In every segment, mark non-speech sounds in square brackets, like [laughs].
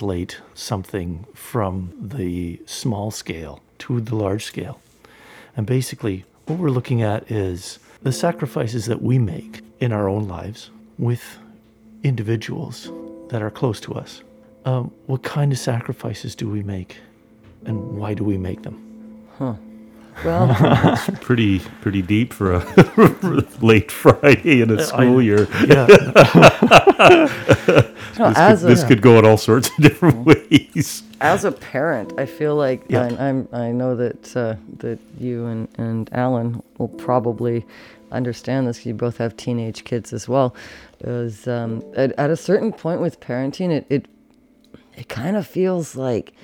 translate something from the small scale to the large scale. And basically, what we're looking at is the sacrifices that we make in our own lives with individuals that are close to us. Um, what kind of sacrifices do we make, and why do we make them? Huh. Well, [laughs] it's pretty pretty deep for a late Friday in a school I- year. Yeah, [laughs] This, as could, a this could go in all sorts of different ways. as a parent, I feel like Yeah. I, I'm. I know that uh, that you and and Alan will probably understand this. You both have teenage kids as well. Is um, at, at a certain point with parenting, it it it kind of feels like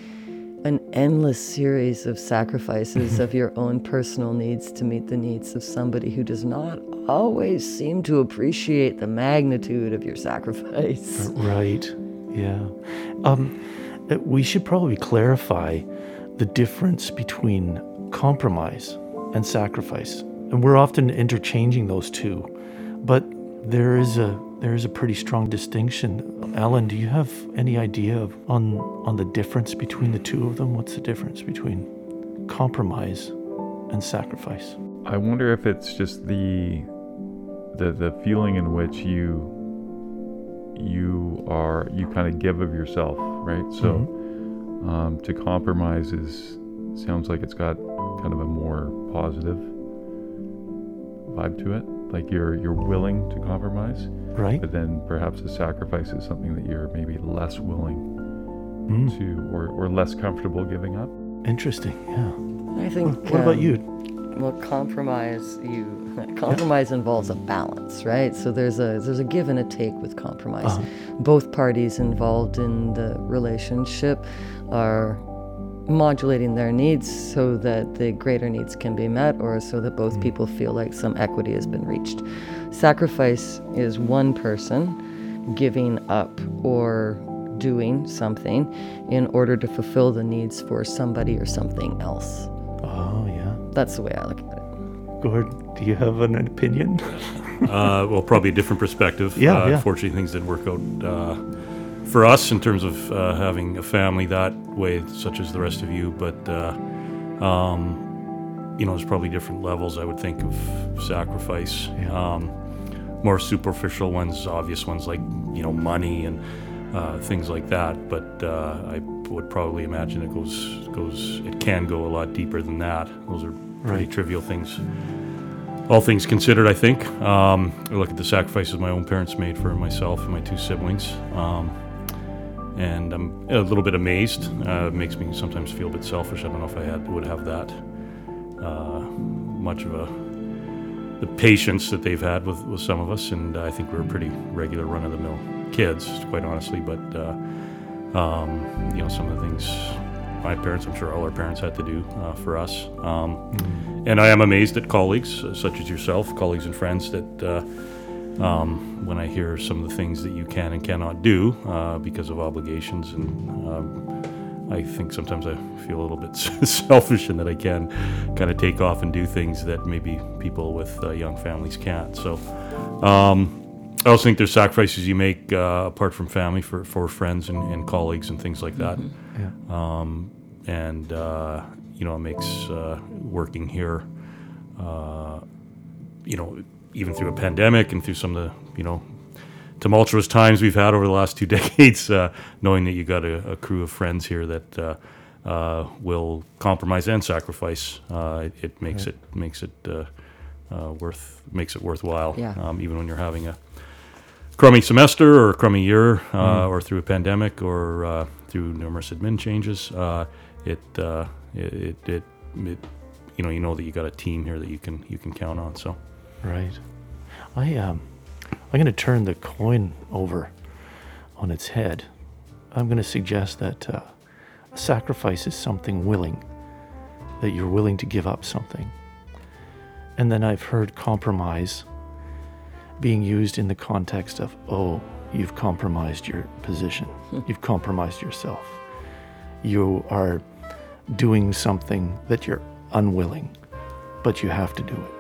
an endless series of sacrifices of your [laughs] own personal needs to meet the needs of somebody who does not always seem to appreciate the magnitude of your sacrifice. right. Yeah. Um, uh, we should probably clarify the difference between compromise and sacrifice, and we're often interchanging those two, but there is a there is a pretty strong distinction. Alan, do you have any idea of, on on the difference between the two of them? What's the difference between compromise and sacrifice? I wonder if it's just the the the feeling in which you you are you kind of give of yourself, right? So um, to compromise is sounds like it's got kind of a more positive vibe to it. Like you're you're willing to compromise, Right. but then perhaps the sacrifice is something that you're maybe less willing Mm, to or, or less comfortable giving up. interesting. Yeah. I think. What about um, you? Well, compromise you compromise involves a balance, right? So there's a there's a give and a take with compromise. Uh-huh. Both parties involved in the relationship are modulating their needs so that the greater needs can be met or so that both people feel like some equity has been reached. Sacrifice is one person giving up or doing something in order to fulfill the needs for somebody or something else. Oh yeah. That's the way I look at it. Gord, do you have an opinion? [laughs] Uh, well, probably a different perspective. Yeah, uh, yeah. Unfortunately, things didn't work out uh, for us in terms of uh, having a family that way, such as the rest of you. But uh, um, you know, there's probably different levels. I would think of sacrifice. Yeah. Um, more superficial ones, obvious ones like you know money and uh, things like that. But uh, I would probably imagine it goes goes it can go a lot deeper than that. Those are pretty Right. trivial things all things considered, I think. Um, I look at the sacrifices my own parents made for myself and my two siblings. Um, and I'm a little bit amazed. Uh, it makes me sometimes feel a bit selfish. I don't know if I had would have that uh, much of a the patience that they've had with, with some of us. And I think we're pretty regular run of the mill kids, quite honestly. But uh, um, you know, some of the things my parents, I'm sure all our parents had to do uh, for us. Um, and I am amazed at colleagues uh, such as yourself, colleagues and friends, that uh, um, when I hear some of the things that you can and cannot do uh, because of obligations, and um, I think sometimes I feel a little bit [laughs] selfish in that I can kind of take off and do things that maybe people with uh, young families can't. So. Um, I also think there's sacrifices you make uh, apart from family for, for friends and, and colleagues and things like that Yeah. um, and uh, you know it makes uh, working here, uh, you know, even through a pandemic and through some of the you know tumultuous times we've had over the last two [laughs] decades, uh, knowing that you got a, a crew of friends here that uh, uh, will compromise and sacrifice, uh, it, it makes it makes it uh, uh, worth makes it worthwhile, Yeah. um, even when you're having a crummy semester or a crummy year, uh, or through a pandemic, or uh, through numerous admin changes, uh, it, uh, it, it, it, it, you know, you know that you got a team here that you can you can count on. So, Right. I um, I'm going to turn the coin over on its head. I'm going to suggest that uh, sacrifice is something willing, that you're willing to give up something. And then I've heard compromise being used in the context of, oh, you've compromised your position, you've compromised yourself, you are doing something that you're unwilling, but you have to do it.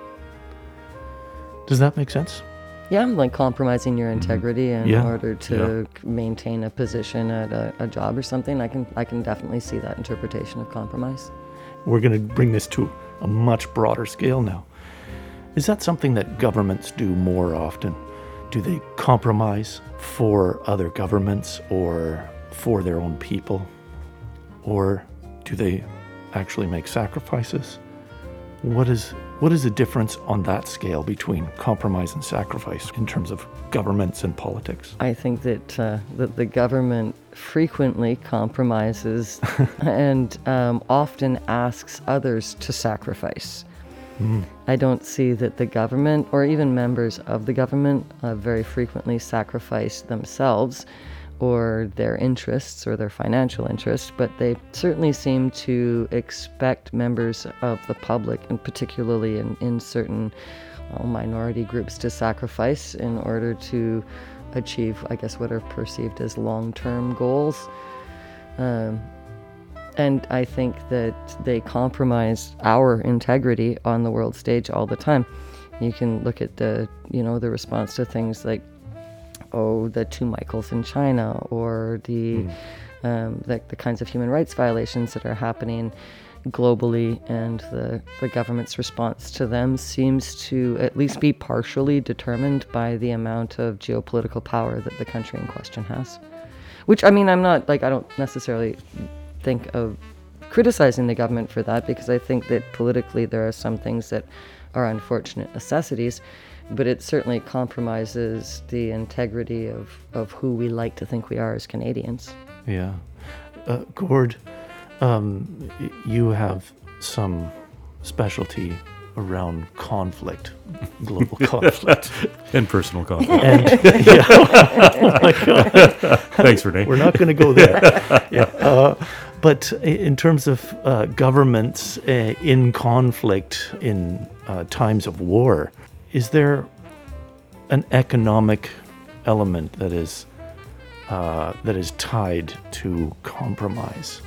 Does that make sense? Yeah, I'm like compromising your integrity mm-hmm. in Yeah. order to c- maintain a position at a, a job or something. I can I can definitely see that interpretation of compromise. We're going to bring this to a much broader scale now. Is that something that governments do more often? Do they compromise for other governments or for their own people? Or do they actually make sacrifices? What is what is the difference on that scale between compromise and sacrifice in terms of governments and politics? I think that uh, that the government frequently compromises [laughs] and um, often asks others to sacrifice. I don't see that the government or even members of the government uh, very frequently sacrifice themselves or their interests or their financial interests, but they certainly seem to expect members of the public, and particularly in, in certain well, minority groups, to sacrifice in order to achieve, I guess, what are perceived as long term goals. Um, and I think that they compromise our integrity on the world stage all the time. You can look at the, you know, the response to things like, oh, the two Michaels in China, or the, um, the the kinds of human rights violations that are happening globally, and the the government's response to them seems to at least be partially determined by the amount of geopolitical power that the country in question has. Which I mean, I'm not like I don't necessarily think of criticizing the government for that because I think that politically there are some things that are unfortunate necessities, but it certainly compromises the integrity of, of who we like to think we are as Canadians. Yeah. Uh, Gord, um, you have some specialty around conflict, global [laughs] conflict. and personal conflict. And [laughs] yeah, [laughs] oh my God, Thanks, Renee. we're not going to go there. Yeah. Uh, but in terms of uh, governments uh, in conflict in uh, times of war, is there an economic element that is uh, that is tied to compromise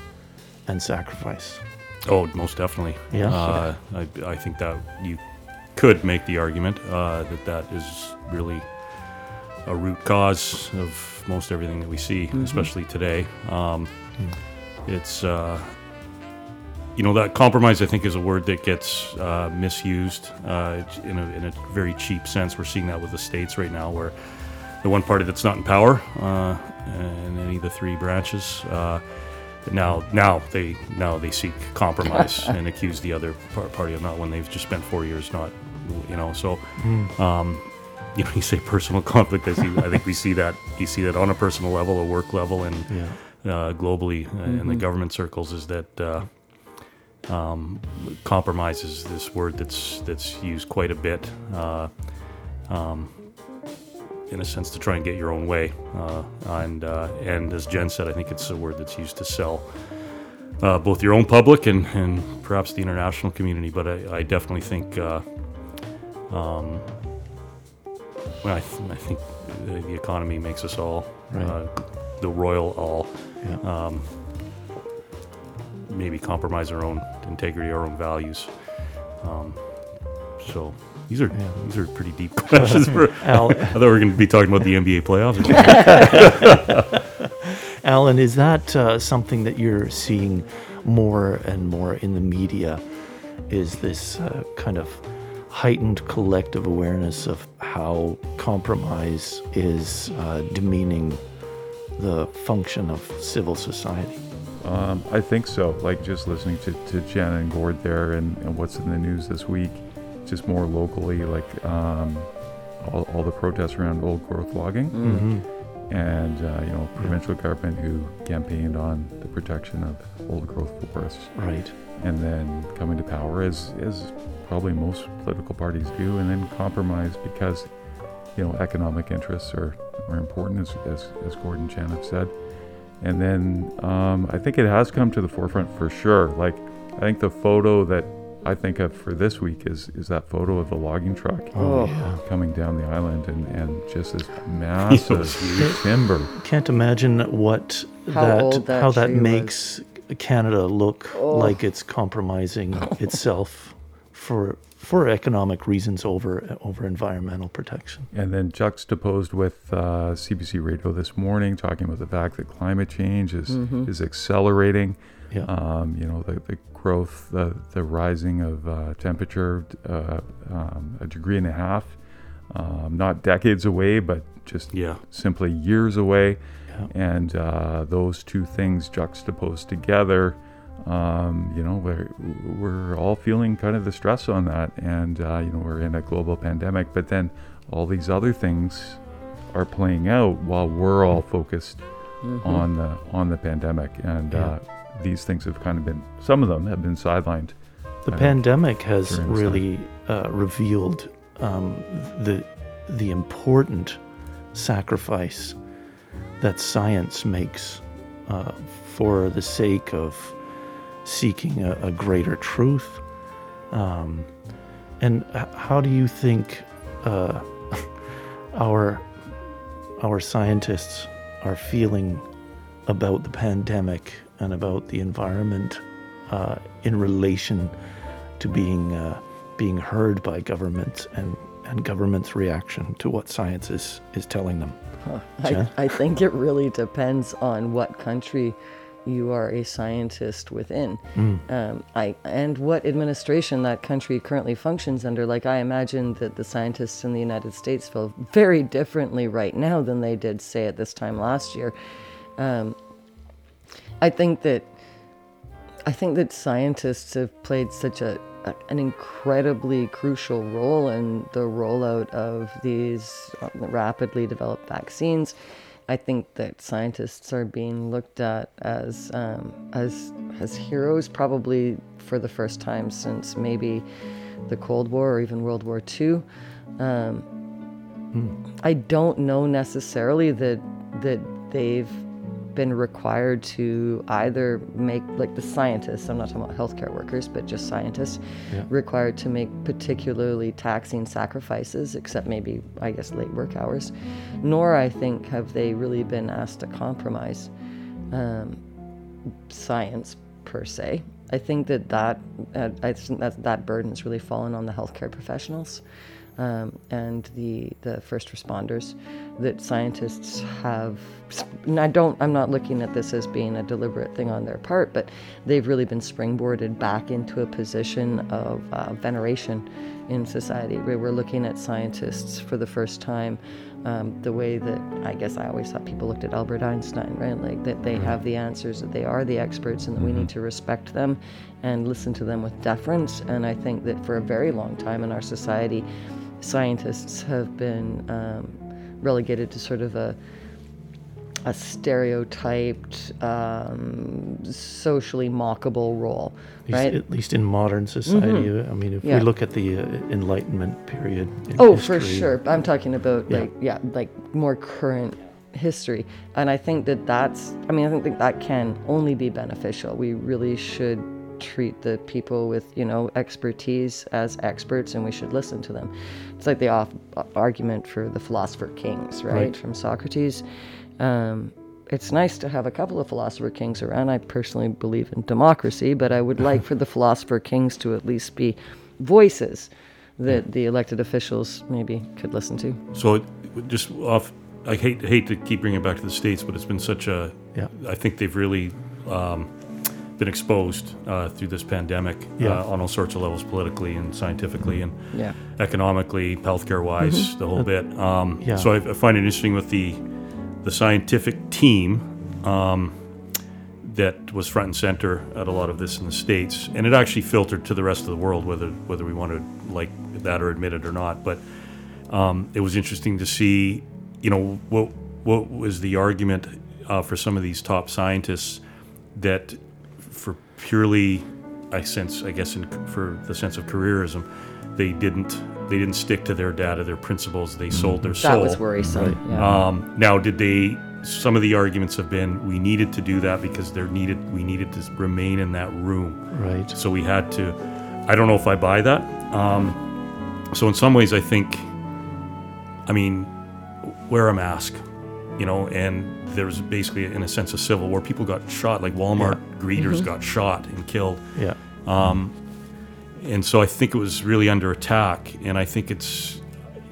and sacrifice? Oh, most definitely. Yeah. Uh, I, I think that you could make the argument uh, that that is really a root cause of most everything that we see, especially today. Um, It's, uh, you know, that compromise, I think, is a word that gets uh, misused uh, in, a, in a very cheap sense. We're seeing that with the states right now, where the one party that's not in power uh, in any of the three branches. Uh, now, now they now they seek compromise [laughs] and accuse the other party of not when they've just spent four years not, you know. So, um, you know, [laughs] you say personal conflict. I see. I think we see that. You see that on a personal level, a work level, and Yeah. uh, globally uh, in the government circles is that uh, um, compromise is this word that's that's used quite a bit. Uh, um, in a sense, to try and get your own way, uh, and uh, and as Jen said, I think it's a word that's used to sell uh, both your own public and, and perhaps the international community. But I, I definitely think, uh, um, well, I, th- I think the, the economy makes us all, Right. uh, the royal all, Yeah. um, maybe compromise our own integrity, our own values. Um, so these are Yeah. these are pretty deep [laughs] questions. For, [laughs] Al, I thought we were going to be talking about the NBA playoffs. [laughs] Alan, is that uh, something that you're seeing more and more in the media? Is this uh, kind of heightened collective awareness of how compromise is uh, demeaning the function of civil society? Um, I think so. Like just listening to, to Jen and Gord there and, and what's in the news this week, just more locally, like um, all, all the protests around old growth logging Mm-hmm. and, uh, you know, provincial government who campaigned on the protection of old growth forests Right. and then coming to power as, as probably most political parties do and then compromise because, you know, economic interests are, are important as, as, as Gord and Jen have said. And then um, I think it has come to the forefront for sure. Like I think the photo that I think of for this week is is that photo of the logging truck Oh. yeah. coming down the island and, and just this [laughs] massive timber. Can't imagine what How that, that how that tree was. makes Canada look Oh. like it's compromising [laughs] itself for for economic reasons over over environmental protection. And then juxtaposed with uh, CBC Radio this morning, talking about the fact that climate change is is accelerating. Yeah. Um, you know, the, the growth, the, the rising of uh, temperature, uh, um, a degree and a half, um, not decades away, but just Yeah. simply years away. Yeah. And uh, those two things juxtaposed together, um, you know, we're, we're all feeling kind of the stress on that. And, uh, you know, we're in a global pandemic, but then all these other things are playing out while we're all focused on the on the pandemic. And Yeah. uh, these things have kind of been, some of them have been sidelined. The think, pandemic has really uh, revealed um, the the important sacrifice that science makes uh, for the sake of seeking a, a greater truth. Um, and how do you think uh, [laughs] our our scientists are feeling about the pandemic and about the environment uh, in relation to being uh, being heard by governments and and government's reaction to what science is is telling them. I, I think it really depends on what country you are a scientist within, um, I and what administration that country currently functions under. Like I imagine that the scientists in the United States feel very differently right now than they did, say, at this time last year. Um, I think that I think that scientists have played such a, a an incredibly crucial role in the rollout of these uh, rapidly developed vaccines. I think that scientists are being looked at as um, as as heroes, probably for the first time since maybe the Cold War or even World War II. Um, I don't know necessarily that that they've been required to either make like the scientists i'm not talking about healthcare workers but just scientists Yeah. required to make particularly taxing sacrifices except maybe i guess late work hours. Nor i think have they really been asked to compromise um, science per se. I think that that uh, i think that that burden has really fallen on the healthcare professionals um, and the the first responders that scientists have and I don't I'm not looking at this as being a deliberate thing on their part but they've really been springboarded back into a position of uh, veneration in society where we're looking at scientists for the first time um, the way that I guess I always thought people looked at Albert Einstein right? Like that they have the answers that they are the experts and that we need to respect them and listen to them with deference. And I think that for a very long time in our society scientists have been um, relegated to sort of a a stereotyped, um, socially mockable role, At least, right? at least in modern society. I mean, if Yeah. we look at the uh, Enlightenment period. In oh, for sure. I'm talking about Yeah. like yeah, like more current history, and I think that that's. I mean, I think that that can only be beneficial. We really should treat the people with you know expertise as experts, and we should listen to them. It's like the off, argument for the philosopher kings, right, Right. from Socrates. Um, it's nice to have a couple of philosopher kings around. I personally believe in democracy, but I would like [laughs] for the philosopher kings to at least be voices that the elected officials maybe could listen to. So just off, I hate hate to keep bringing it back to the states, but it's been such a. Yeah. I think they've really um, been exposed uh, through this pandemic Yeah. uh, on all sorts of levels, politically and scientifically and Yeah. economically, healthcare wise, the whole bit. Um, Mm-hmm. Yeah. So I, I find it interesting with the the scientific team um, that was front and center at a lot of this in the states, and it actually filtered to the rest of the world, whether whether we want to like that or admit it or not. But um, it was interesting to see, you know, what what was the argument uh, for some of these top scientists that for purely, I sense, I guess, in, for the sense of careerism, they didn't they didn't stick to their data, their principles. They sold their soul. That was worrisome. Yeah. Um, now, did they? Some of the arguments have been we needed to do that because there needed we needed to remain in that room, Right. so we had to. I don't know if I buy that. Um, so in some ways, I think. I mean, wear a mask, you know, and there's basically, in a sense, a civil war. People got shot, like Walmart greeters got shot and killed. Yeah. Um, and so I think it was really under attack, and I think it's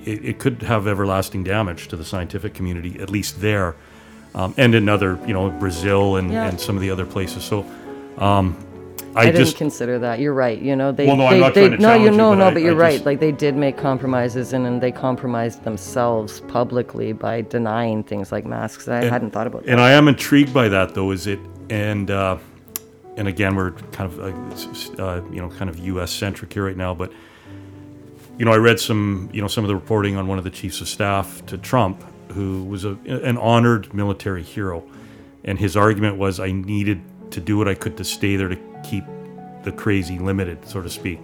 it, it could have everlasting damage to the scientific community, at least there, um, and in other, you know, Brazil and, Yeah. and some of the other places. So, um, I, I, didn't just consider that. You're right. You know, they. Well, no, I'm they, not they, trying to no, you know, no, I- but I you're right. just- Like they did make compromises, and then they compromised themselves publicly by denying things like masks. I And- hadn't thought about that. and I am intrigued by that, though. Is it and uh, and again, we're kind of uh, s- s- uh, you know kind of U.S. centric here right now, but you know, I read some you know some of the reporting on one of the chiefs of staff to Trump, who was a, an honored military hero, and his argument was, I needed to do what I could to stay there to keep the crazy limited, so to speak.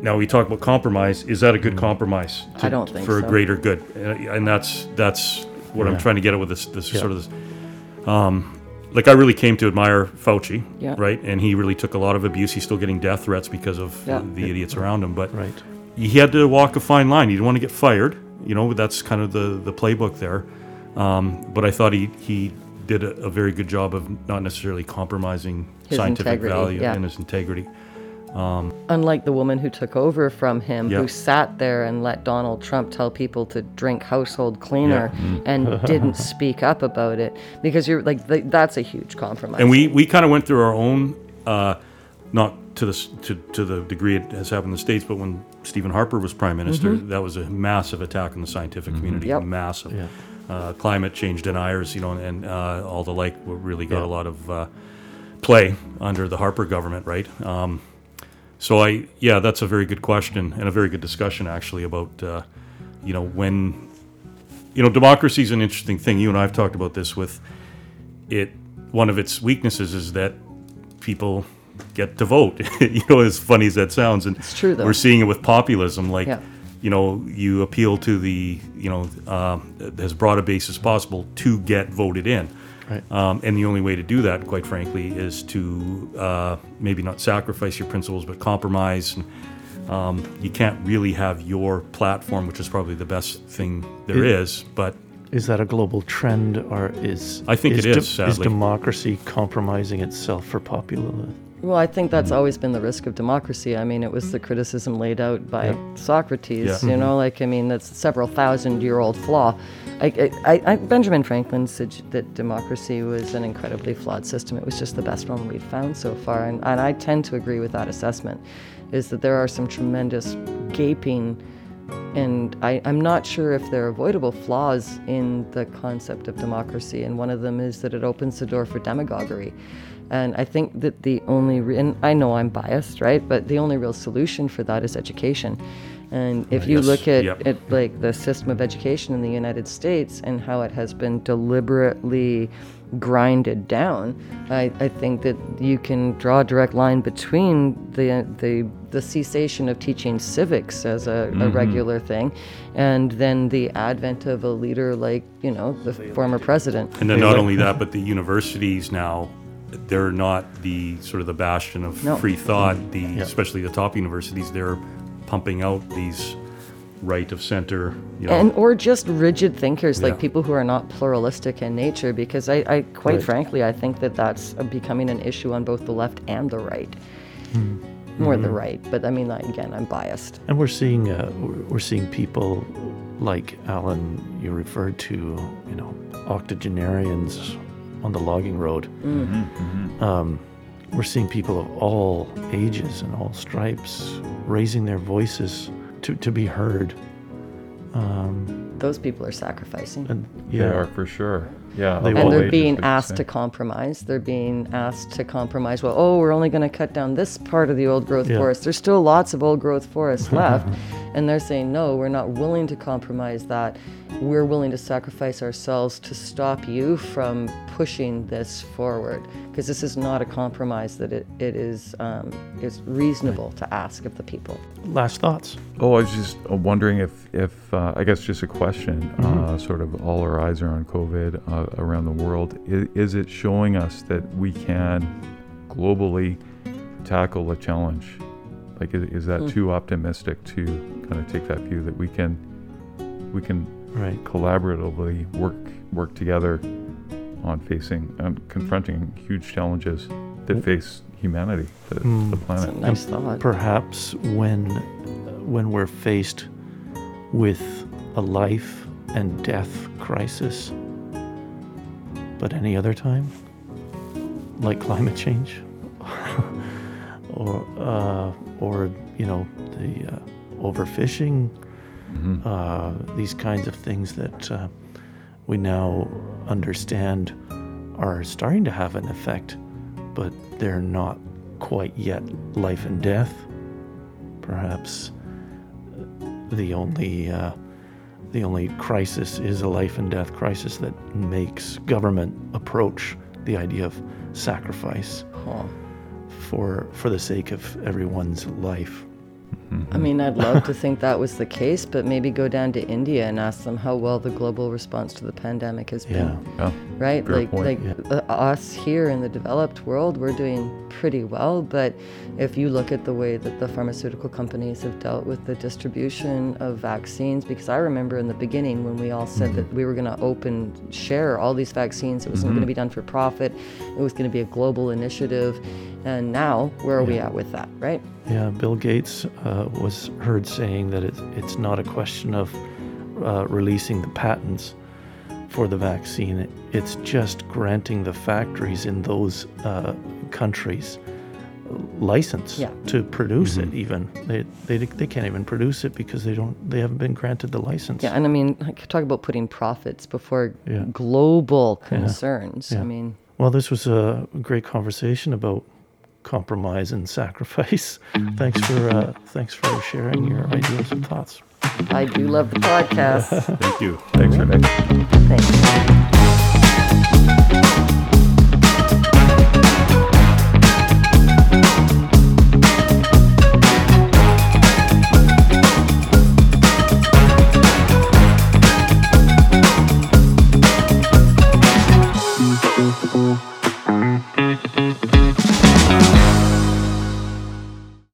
Now we talk about compromise. Is that a good compromise? Mm. I don't think for so. a greater good, and that's that's what I'm trying to get at with this this Yeah. sort of this. Um, like I really came to admire Fauci, Yeah. right? And he really took a lot of abuse. He's still getting death threats because of Yeah. the idiots around him. But Right. he had to walk a fine line. He didn't want to get fired. You know, that's kind of the the playbook there. Um, but I thought he he did a, a very good job of not necessarily compromising His scientific integrity, value yeah. and his integrity. Unlike the woman who took over from him, Yeah. who sat there and let Donald Trump tell people to drink household cleaner Mm. and [laughs] didn't speak up about it, because you're like th- that's a huge compromise. And we, we kind of went through our own, uh, not to the to, to the degree it has happened in the states, but when Stephen Harper was prime minister, that was a massive attack on the scientific community, Yep. massive. Yeah. Uh, climate change deniers, you know, and uh, all the like, really got Yeah. a lot of uh, play under the Harper government, right? Um, so I, yeah, that's a very good question and a very good discussion actually about, uh, you know, when, you know, democracy is an interesting thing. You and I have talked about this with it. One of its weaknesses is that people get to vote. [laughs] you know, as funny as that sounds, and It's true, though. we're seeing it with populism. Like, Yeah. you know, you appeal to the, you know, uh, as broad a base as possible to get voted in. Right. Um, and the only way to do that, quite frankly, is to uh, maybe not sacrifice your principles, but compromise. And, um, you can't really have your platform, which is probably the best thing there It- is. But Is that a global trend, or is I think is it is, is sadly. democracy compromising itself for populism? Well, I think that's always been the risk of democracy. I mean, it was the criticism laid out by Socrates. Yeah. You know, mm-hmm. like I mean, that's a several thousand year old flaw. I, I, I, Benjamin Franklin said that democracy was an incredibly flawed system. It was just the best one we've found so far, and, and I tend to agree with that assessment. Is that there are some tremendous gaping and I, I'm not sure if there are avoidable flaws in the concept of democracy. And one of them is that it opens the door for demagoguery. And I think that the only, re- and I know I'm biased, right? But the only real solution for that is education. And if you Yes, look at, yep. at like the system of education in the United States and how it has been deliberately grinded down, I, I think that you can draw a direct line between the the, the cessation of teaching civics as a, a mm-hmm. regular thing, and then the advent of a leader like you know the former president. And then not only that, [laughs] but the universities now, they're not the sort of the bastion of No. free thought. The especially the top universities, they're pumping out these right of center. You know, and or just rigid thinkers like people who are not pluralistic in nature because i, I quite Right. frankly i think that that's uh, becoming an issue on both the left and the right Hmm. more Mm-hmm. the right but i mean again i'm biased And we're seeing uh, we're we're seeing people like Alan you referred to, you know, octogenarians on the logging road. Um, we're seeing people of all ages and all stripes raising their voices to, to be heard. Um, those people are sacrificing and They yeah, are for sure. Yeah. They of will. all and they're being asked to compromise. They're being asked to compromise. Well, oh, we're only going to cut down this part of the old growth Yeah. forest. There's still lots of old growth forest [laughs] left. And they're saying, no, we're not willing to compromise that. We're willing to sacrifice ourselves to stop you from pushing this forward. Because this is not a compromise that it, it is um, is reasonable to ask of the people. last thoughts. Oh, I was just uh, wondering if, if uh, I guess just a question. Uh, sort of all our eyes are on COVID uh, around the world. Is, is it showing us that we can globally tackle a challenge? Like, is, is that too optimistic to kind of take that view that we can we can Right. collaboratively work work together on facing and confronting huge challenges? that face humanity, the, Mm. the It's a planet. nice thought. Perhaps when when we're faced with a life and death crisis, but any other time, like climate change, [laughs] or uh, or you know the uh, overfishing, Mhm. uh, these kinds of things that uh, we now understand are starting to have an effect, but they're not quite yet life and death. Perhaps the only uh, the only crisis is a life and death crisis that makes government approach the idea of sacrifice Huh. For for the sake of everyone's life. Mm-hmm. I mean, I'd love to think that was the case, but maybe go down to India and ask them how well the global response to the pandemic has been. Yeah. Yeah. right? Fair like point. like Yeah. uh, us here in the developed world, we're doing pretty well. But if you look at the way that the pharmaceutical companies have dealt with the distribution of vaccines, because I remember in the beginning when we all said that we were going to open share all these vaccines, it wasn't going to be done for profit, it was going to be a global initiative, and now where are we at with that, right? Yeah, Bill Gates uh, was heard saying that it's, it's not a question of uh, releasing the patents for the vaccine. It's just granting the factories in those uh, countries license Yeah. to produce it. Even they, they they can't even produce it because they don't they haven't been granted the license. Yeah, and I mean, like, talk about putting profits before Yeah. global Yeah. concerns. I mean, Well, this was a great conversation about compromise and sacrifice. thanks for uh, thanks for sharing your ideas and thoughts. I do love the podcast. [laughs] Thank you. Thanks, Renee. Thanks.